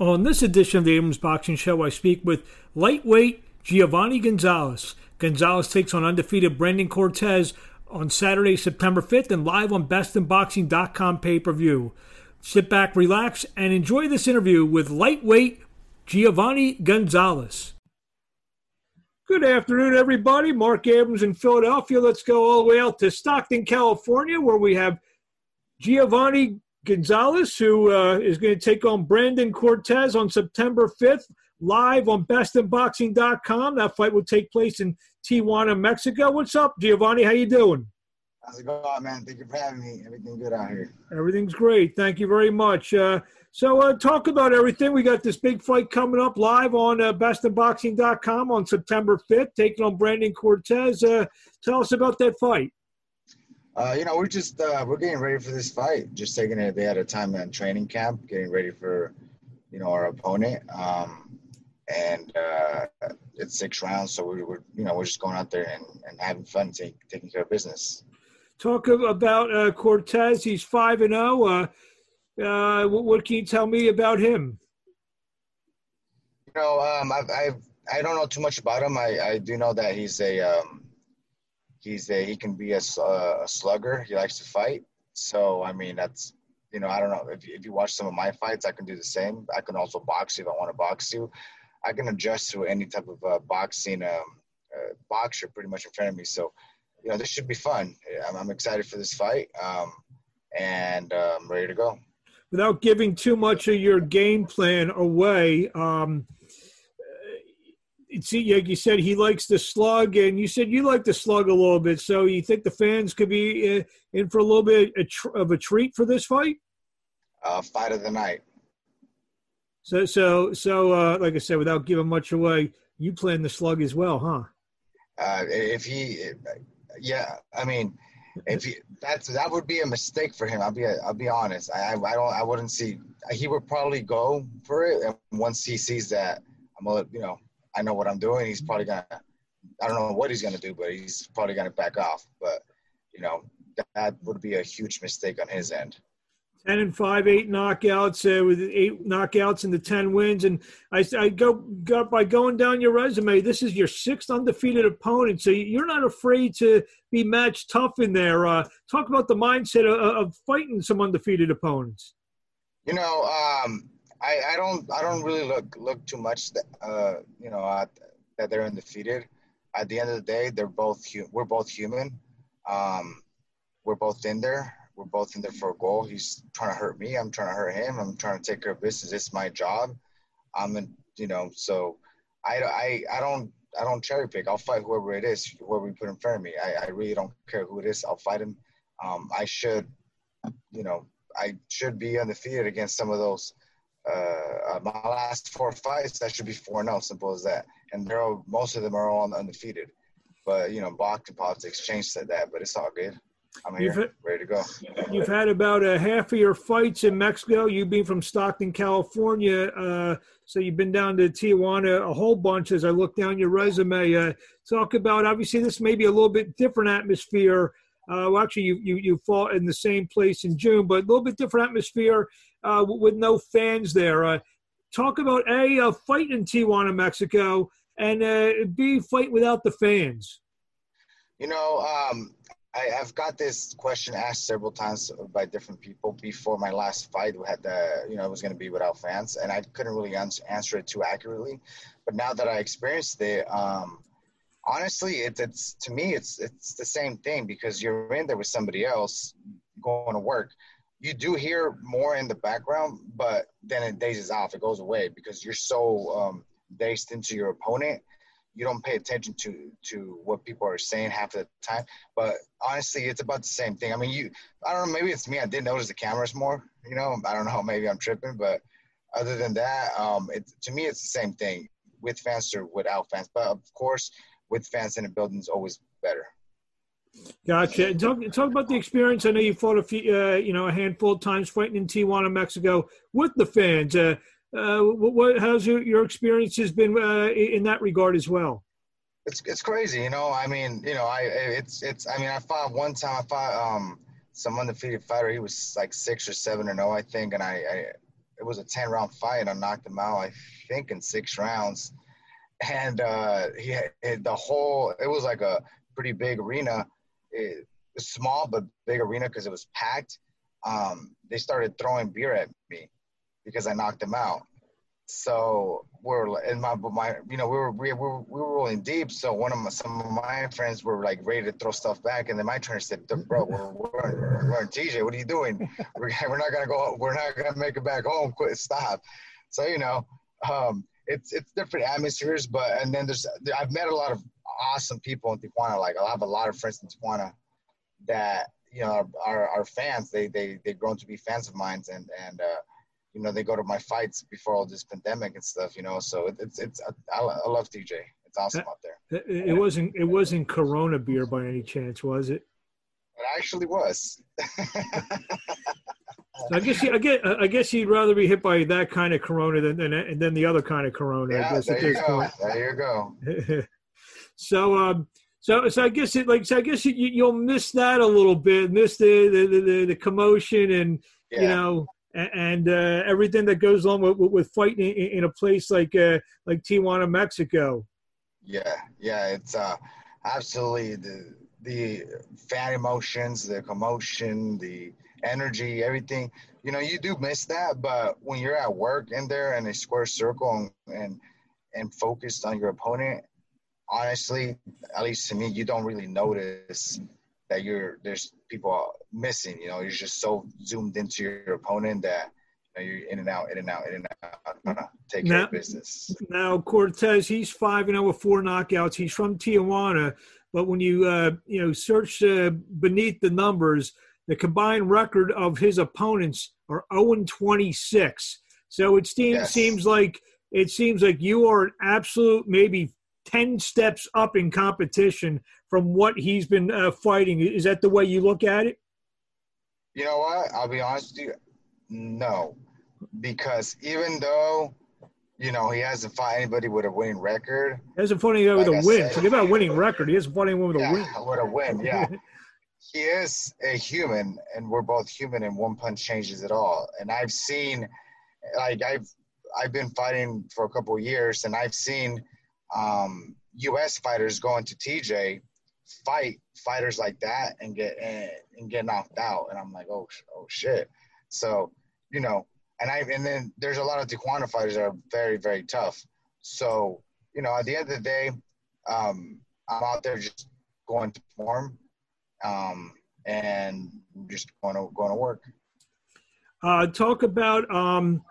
On this edition of the Abrams Boxing Show, I speak with lightweight Giovannie Gonzalez. Gonzalez takes on undefeated Brandon Cortez on Saturday, September 5th, and live on bestinboxing.com pay per view. Sit back, relax, and enjoy this interview with lightweight Giovannie Gonzalez. Good afternoon, everybody. Marc Abrams in Philadelphia. Let's go all the way out to Stockton, California, where we have Giovannie Gonzalez, who uh, is going to take on Brandon Cortez on September 5th, live on bestinboxing.com. That fight will take place in Tijuana, Mexico. What's up, Giovannie? How you doing? How's it going, man? Thank you for having me. Everything good out here? Everything's great. Thank you very much. Uh, so, uh, talk about everything. We got this big fight coming up live on uh, bestinboxing.com on September 5th, taking on Brandon Cortez. Uh, tell us about that fight. Uh, you know, we're just uh, we're getting ready for this fight. Just taking it a day at a time in training camp, getting ready for you know our opponent. Um, and uh, it's six rounds, so we are you know we're just going out there and, and having fun, take, taking care of business. Talk about uh, Cortez. He's five and zero. Oh. Uh, uh, what can you tell me about him? You know, um, I've, I've I don't know too much about him. I, I do know that he's a um, he's a he can be a, a slugger. He likes to fight. So I mean that's you know I don't know if if you watch some of my fights, I can do the same. I can also box you if I want to box you. I can adjust to any type of uh, boxing um, uh, boxer pretty much in front of me. So you know this should be fun. I'm, I'm excited for this fight, um, and uh, I'm ready to go. Without giving too much of your game plan away. Um, see, like you said, he likes the slug, and you said you like the slug a little bit. So you think the fans could be uh, in for a little bit of a treat for this fight? Uh, fight of the night. So, so, so, uh, like I said, without giving much away, you plan the slug as well, huh? Uh, if he, yeah, I mean, if he, that's that would be a mistake for him. I'll be, I'll be honest. I, I don't, I wouldn't see. He would probably go for it, and once he sees that I'm, a, you know, I know what I'm doing. He's probably gonna. I don't know what he's gonna do, but he's probably gonna back off. But you know that would be a huge mistake on his end. Ten and five, eight knockouts uh, with eight knockouts and the ten wins. And I, I go, go by going down your resume. This is your sixth undefeated opponent, so you're not afraid to be matched tough in there. Uh, talk about the mindset of, of, fighting some undefeated opponents. You know, um, I, I don't I don't really look look too much that, uh, you know at, that they're undefeated. At the end of the day, they're both hu- we're both human. Um, we're both in there. We're both in there for a goal. He's trying to hurt me. I'm trying to hurt him. I'm trying to take care of business. It's my job. I'm in, you know, so I, I, I don't I don't cherry pick. I'll fight whoever it is, whoever we put in front of me. I, I really don't care who it is. I'll fight him. Um, I should, you know, I should be undefeated against some of those uh, uh, my last four fights, that should be four zero. Simple as that. And they're all, most of them are all undefeated. But you know, boxing politics changed said that. But it's all good. I'm here, had, ready to go. You've had about a half of your fights in Mexico. You being from Stockton, California, uh, so you've been down to Tijuana a whole bunch. As I look down your resume, uh, talk about obviously this may be a little bit different atmosphere. Uh, well, actually, you, you you fought in the same place in June, but a little bit different atmosphere uh, with no fans there. Uh, talk about a, a fight in Tijuana, Mexico, and uh, b fight without the fans. You know, um, I, have got this question asked several times by different people before my last fight. We had the, you know, it was going to be without fans, and I couldn't really answer, it too accurately. But now that I experienced it, um, honestly, it, it's to me, it's it's the same thing because you're in there with somebody else going to work you do hear more in the background, but then it dazes off. It goes away because you're so um, dazed into your opponent. You don't pay attention to to what people are saying half the time. But honestly, it's about the same thing. I mean, you. I don't know. Maybe it's me. I didn't notice the cameras more. You know, I don't know. Maybe I'm tripping. But other than that, um, it to me it's the same thing with fans or without fans. But of course, with fans in the building is always better. Gotcha. Talk, talk about the experience. I know you fought a few, uh, you know, a handful of times fighting in Tijuana, Mexico, with the fans. Uh, uh, what, what, how's your, your experience has been uh, in that regard as well? It's it's crazy, you know. I mean, you know, I it's it's. I mean, I fought one time. I fought um some undefeated fighter. He was like six or seven or no, I think, and I, I it was a 10 round fight. I knocked him out, I think, in six rounds. And uh, he had, the whole, it was like a pretty big arena. It, small but big arena because it was packed. Um, they started throwing beer at me because I knocked them out. So we're in my my you know we were we were we were rolling deep. So one of my some of my friends were like ready to throw stuff back, and then my trainer said, "Bro, we're we're, we're TJ. What are you doing? We're, we're not gonna go. We're not gonna make it back home. Quit. Stop." So you know, um, it's it's different atmospheres, but and then there's I've met a lot of awesome people in Tijuana. Like I have a lot of friends in Tijuana that you know are, are fans. They they they grown to be fans of mine, and and uh, you know they go to my fights before all this pandemic and stuff. You know, so it, it's it's I, I love TJ. It's awesome out there. It, it wasn't it wasn't Corona beer by any chance, was it? It actually was. I guess you, I guess I guess you'd rather be hit by that kind of Corona than than, than the other kind of Corona. Yeah, I guess there you go. Point. There you go. so um, so, so I guess it like so I guess you, you'll miss that a little bit, miss the the, the, the commotion and yeah. you know and uh, everything that goes on with, with fighting in, in a place like uh, like Tijuana, Mexico. Yeah, yeah, it's uh, absolutely the the fan emotions, the commotion, the energy, everything. You know, you do miss that, but when you're at work in there in a square circle and and, and focused on your opponent, honestly, at least to me, you don't really notice that you're there's people missing. You know, you're just so zoomed into your opponent that know, you're in and out, in and out, in and out, take now, care of business. Now Cortez, he's five and zero oh with four knockouts. He's from Tijuana, but when you uh, you know search uh, beneath the numbers, the combined record of his opponents are zero and twenty six. So it seems yes. seems like it seems like you are an absolute maybe 10 steps up in competition from what he's been uh, fighting. Is that the way you look at it? You know what? I'll be honest with you. No. Because even though, you know, he hasn't fought anybody with a winning record. He hasn't fought anyone like with a win. Said, Forget about winning record. He hasn't fought anyone with yeah, a win. With a win, yeah. he is a human, and we're both human, and one punch changes it all. And I've seen, like, I've I've been fighting for a couple years, and I've seen – um, U.S. fighters going to TJ fight fighters like that and get and, and get knocked out, and I'm like, oh, oh shit. So you know, and I and then there's a lot of fighters that are very very tough. So you know, at the end of the day, um, I'm out there just going to perform, um, and just going to going to work. Uh, talk about um,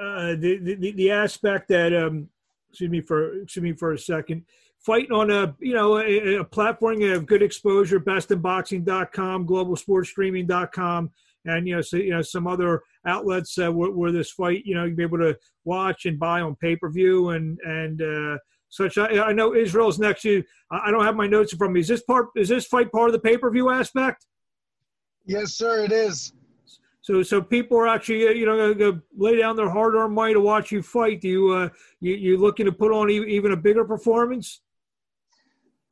uh, the, the the aspect that um, excuse me for excuse me for a second fighting on a you know a, a platform of good exposure bestinboxing.com globalsportstreaming.com and you know so, you know some other outlets uh, where, where, this fight you know you'll be able to watch and buy on pay-per-view and and uh, such I, I know israel's next to you i don't have my notes from me is this part is this fight part of the pay-per-view aspect yes sir it is so, so people are actually, uh, you know, going to lay down their hard-earned money to watch you fight. Do you, uh, you, you looking to put on even a bigger performance?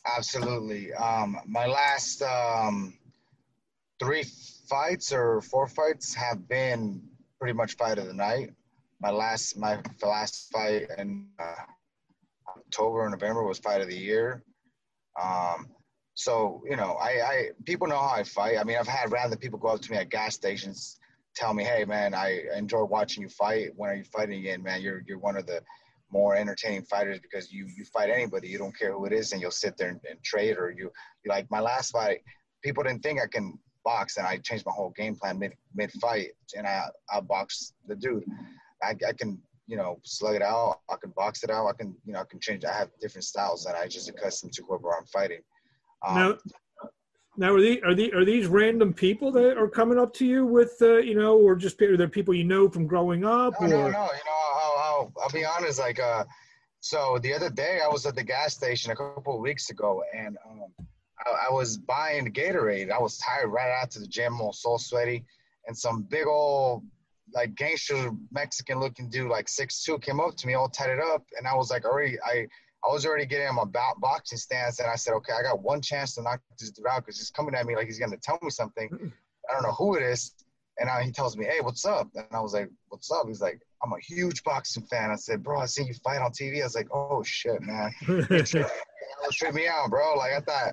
Absolutely. Um, my last um, three fights or four fights have been pretty much fight of the night. My last, my last fight in uh, October or November was fight of the year. Um, so you know, I, I people know how I fight. I mean, I've had random people go up to me at gas stations tell me, hey man, I enjoy watching you fight. When are you fighting again, man? You're you're one of the more entertaining fighters because you you fight anybody. You don't care who it is, and you'll sit there and, and trade or you like my last fight. People didn't think I can box, and I changed my whole game plan mid mid fight, and I I boxed the dude. I, I can you know slug it out. I can box it out. I can you know I can change. I have different styles that I just accustomed to whoever I'm fighting. Um, now, now, are these are these are these random people that are coming up to you with uh, you know, or just are there people you know from growing up? No, or? no, no. You know, I'll, I'll, I'll be honest. Like, uh, so the other day I was at the gas station a couple of weeks ago, and um, I, I, was buying Gatorade. I was tired right after the gym, all so sweaty, and some big old like gangster Mexican looking dude, like six two, came up to me, all tied it up, and I was like, already, I I was already getting on my boxing stance, and I said, okay, I got one chance to knock this dude out because he's coming at me like he's gonna tell me something. I don't know who it is. And I, he tells me, "Hey, what's up?" And I was like, "What's up?" He's like, "I'm a huge boxing fan." I said, "Bro, I see you fight on TV." I was like, "Oh shit, man!" trip me out, bro. Like I thought,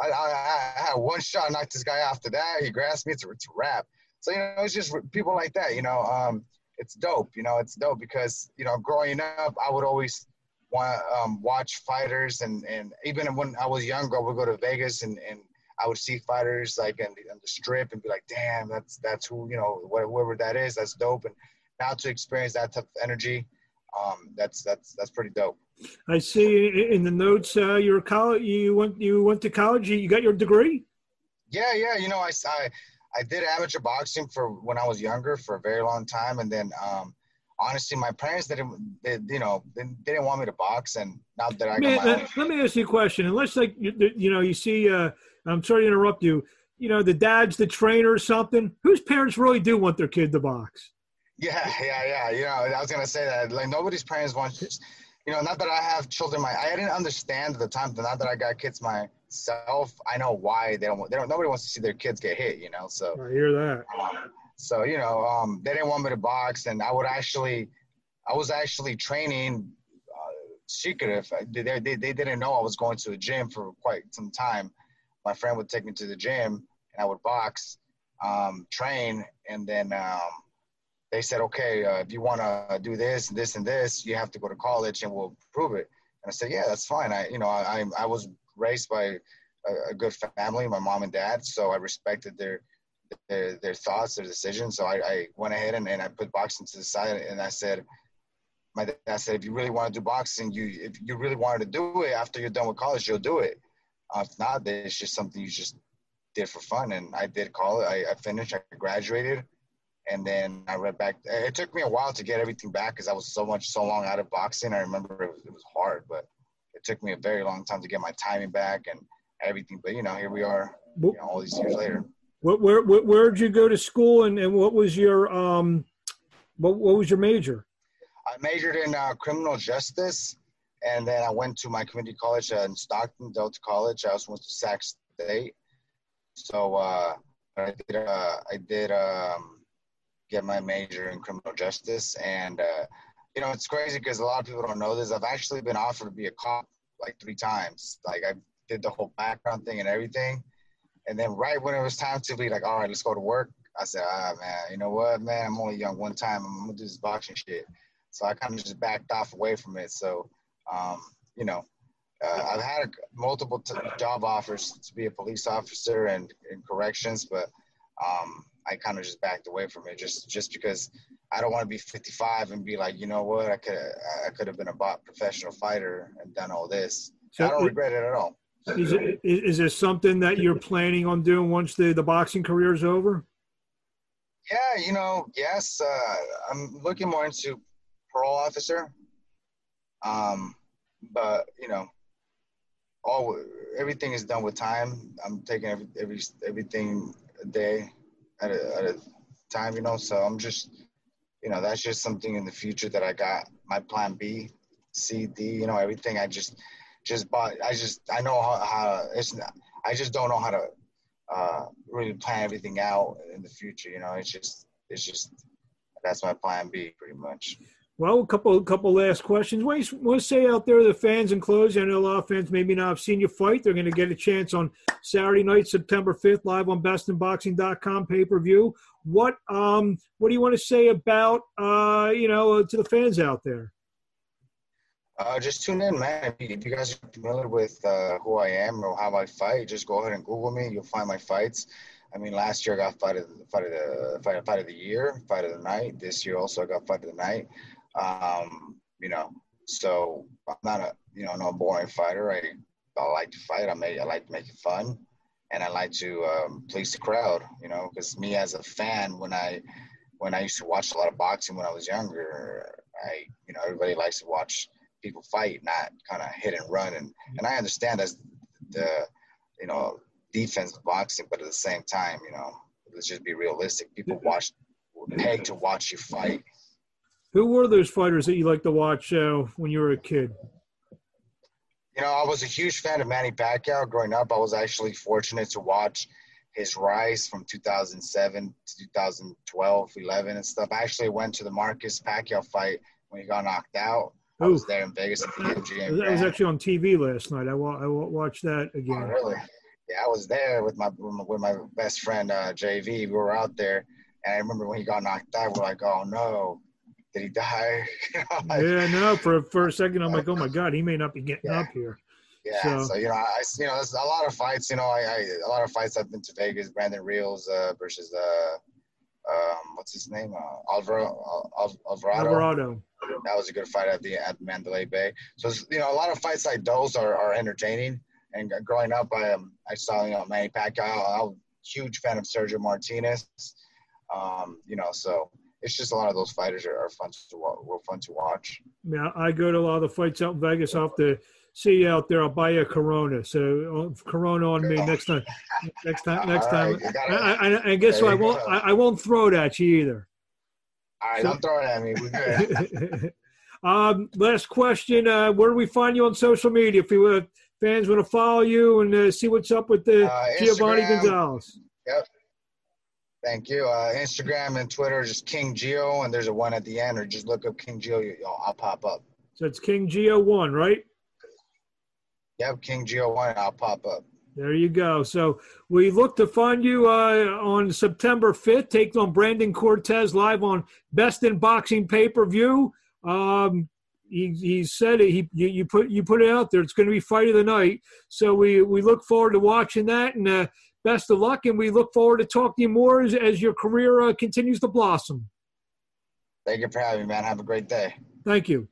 I, I, I had one shot, knocked this guy after that. He grasped me to to rap. So you know, it's just people like that. You know, um, it's dope. You know, it's dope because you know, growing up, I would always want um, watch fighters, and and even when I was younger, I would go to Vegas and and I would see fighters like in the, the strip and be like, damn, that's that's who you know whoever that is, that's dope. And now to experience that type of energy, um, that's that's that's pretty dope. I see in the notes uh, you're college. You went you went to college. You got your degree. Yeah, yeah. You know, I, I I did amateur boxing for when I was younger for a very long time, and then um, honestly, my parents didn't, they, you know, they, they, didn't want me to box, and now that I Man, uh, let me ask you a question. Unless like you, you know, you see, uh, I'm sorry to interrupt you. You know, the dad's the trainer or something. Whose parents really do want their kid to box? Yeah, yeah, yeah. You know, I was gonna say that. Like nobody's parents want. You know, not that I have children. My I didn't understand at the time. But not that I got kids myself. I know why they don't. They don't. Nobody wants to see their kids get hit. You know, so I hear that. Um, so you know, um, they didn't want me to box, and I would actually, I was actually training uh, secretive. They, they they didn't know I was going to the gym for quite some time. My friend would take me to the gym, and I would box, um, train, and then um, they said, okay, uh, if you want to do this, and this, and this, you have to go to college, and we'll prove it. And I said, yeah, that's fine. I, you know, I, I was raised by a, a good family, my mom and dad, so I respected their their, their thoughts, their decisions. So I, I went ahead and, and I put boxing to the side, and I said, my dad said, if you really want to do boxing, you if you really wanted to do it after you're done with college, you'll do it. Uh, if not, it's just something you just did for fun. And I did college. I, I finished. I graduated and then I read back. It took me a while to get everything back because I was so much so long out of boxing. I remember it was, it was, hard, but it took me a very long time to get my timing back and everything. But you know, here we are, you know, all these years later. Where where where did you go to school, and, and what was your um, what what was your major? I majored in uh, criminal justice, and then I went to my community college uh, in Stockton, Delta College. I also went to Sac State. So uh, I did uh, I did um, get my major in criminal justice. And, uh, you know, it's crazy because a lot of people don't know this. I've actually been offered to be a cop like three times. Like I did the whole background thing and everything. And then right when it was time to be like, all right, let's go to work, I said, ah, man, you know what, man, I'm only young one time. I'm going to do this boxing shit. So I kind of just backed off away from it. So, um, you know, uh, I've had a, multiple t- job offers to be a police officer and in corrections, but um, I kind of just backed away from it just just because I don't want to be 55 and be like, you know what, I could I could have been a professional fighter and done all this. So I don't it, regret it at all. Is it is there something that you're planning on doing once the the boxing career is over? Yeah, you know, yes, uh, I'm looking more into parole officer. Um, but you know, all everything is done with time. I'm taking every, every everything a day at a, at a time, you know. So I'm just, you know, that's just something in the future that I got my plan B, C, D, you know, everything. I just, just bought. I just, I know how, how it's. Not, I just don't know how to uh, really plan everything out in the future. You know, it's just, it's just, that's my plan B, pretty much. Well, a couple couple last questions. What do you want to say out there to the fans in closing? I know a lot of fans maybe not have seen you fight. They're going to get a chance on Saturday night, September 5th, live on bestinboxing.com pay-per-view. What um what do you want to say about uh you know to the fans out there? Uh, just tune in, man. If you guys are familiar with uh, who I am or how I fight, just go ahead and Google me. You'll find my fights. I mean, last year I got fight of the fight of the fight of the year, fight of the night. This year also I got fight of the night. Um, you know, so I'm not a you know no boring fighter. I I like to fight. I make I like to make it fun, and I like to um, please the crowd. You know, because me as a fan, when I when I used to watch a lot of boxing when I was younger, I you know everybody likes to watch people fight, not kind of hit and run. And and I understand that's the you know defense boxing, but at the same time, you know, let's just be realistic. People watch pay to watch you fight. Who were those fighters that you liked to watch uh, when you were a kid? You know, I was a huge fan of Manny Pacquiao growing up. I was actually fortunate to watch his rise from 2007 to 2012, 11, and stuff. I actually went to the Marquez Pacquiao fight when he got knocked out. I was there in Vegas at the MGM. That was actually on TV last night. I, wa- I watched that again. Oh, really? Yeah, I was there with my with my best friend uh, JV. We were out there, and I remember when he got knocked out, we're like, "Oh no, did he die?" yeah, no. For for a second, I'm like, "Oh my god, he may not be getting yeah. up here." Yeah, so, so, you know, I you know, there's a lot of fights. You know, I, I a lot of fights. I've been to Vegas. Brandon Rios uh, versus uh, um, what's his name? Uh, Alvaro Alvarado. Alvarado. That was a good fight at the at Mandalay Bay. So you know, a lot of fights like those are, are entertaining. And growing up, I um, I saw you know Manny Pacquiao. I'm a huge fan of Sergio Martinez. Um, you know, so it's just a lot of those fighters are, are fun to were fun to watch. Yeah, I go to a lot of the fights out in Vegas. Off the see you out there. I'll buy you a Corona. So uh, Corona on me next time. Next time. Next time. Right, gotta, I, I, I, guess what? I won't. I, I, won't throw it at you either. All right, so, don't throw it at me. We're good. um, last question. Uh, where do we find you on social media? If we, uh, fans want to follow you and uh, see what's up with the uh, Giovannie Gonzalez. Yep. Thank you. Uh, Instagram and Twitter, just King Gio, and there's a one at the end, or just look up King Gio. I'll pop up. So it's King Gio one, right? Yep, King Gio one. I'll pop up. There you go. So we look to find you uh, on September 5th, take on Brandon Cortez live on Best in Boxing pay per view. Um, he, he said it. He you, you, put you put it out there. It's going to be fight of the night. So we we look forward to watching that and uh, best of luck. And we look forward to talking to you more as, as your career uh, continues to blossom. Thank you for having me, man. Have a great day. Thank you.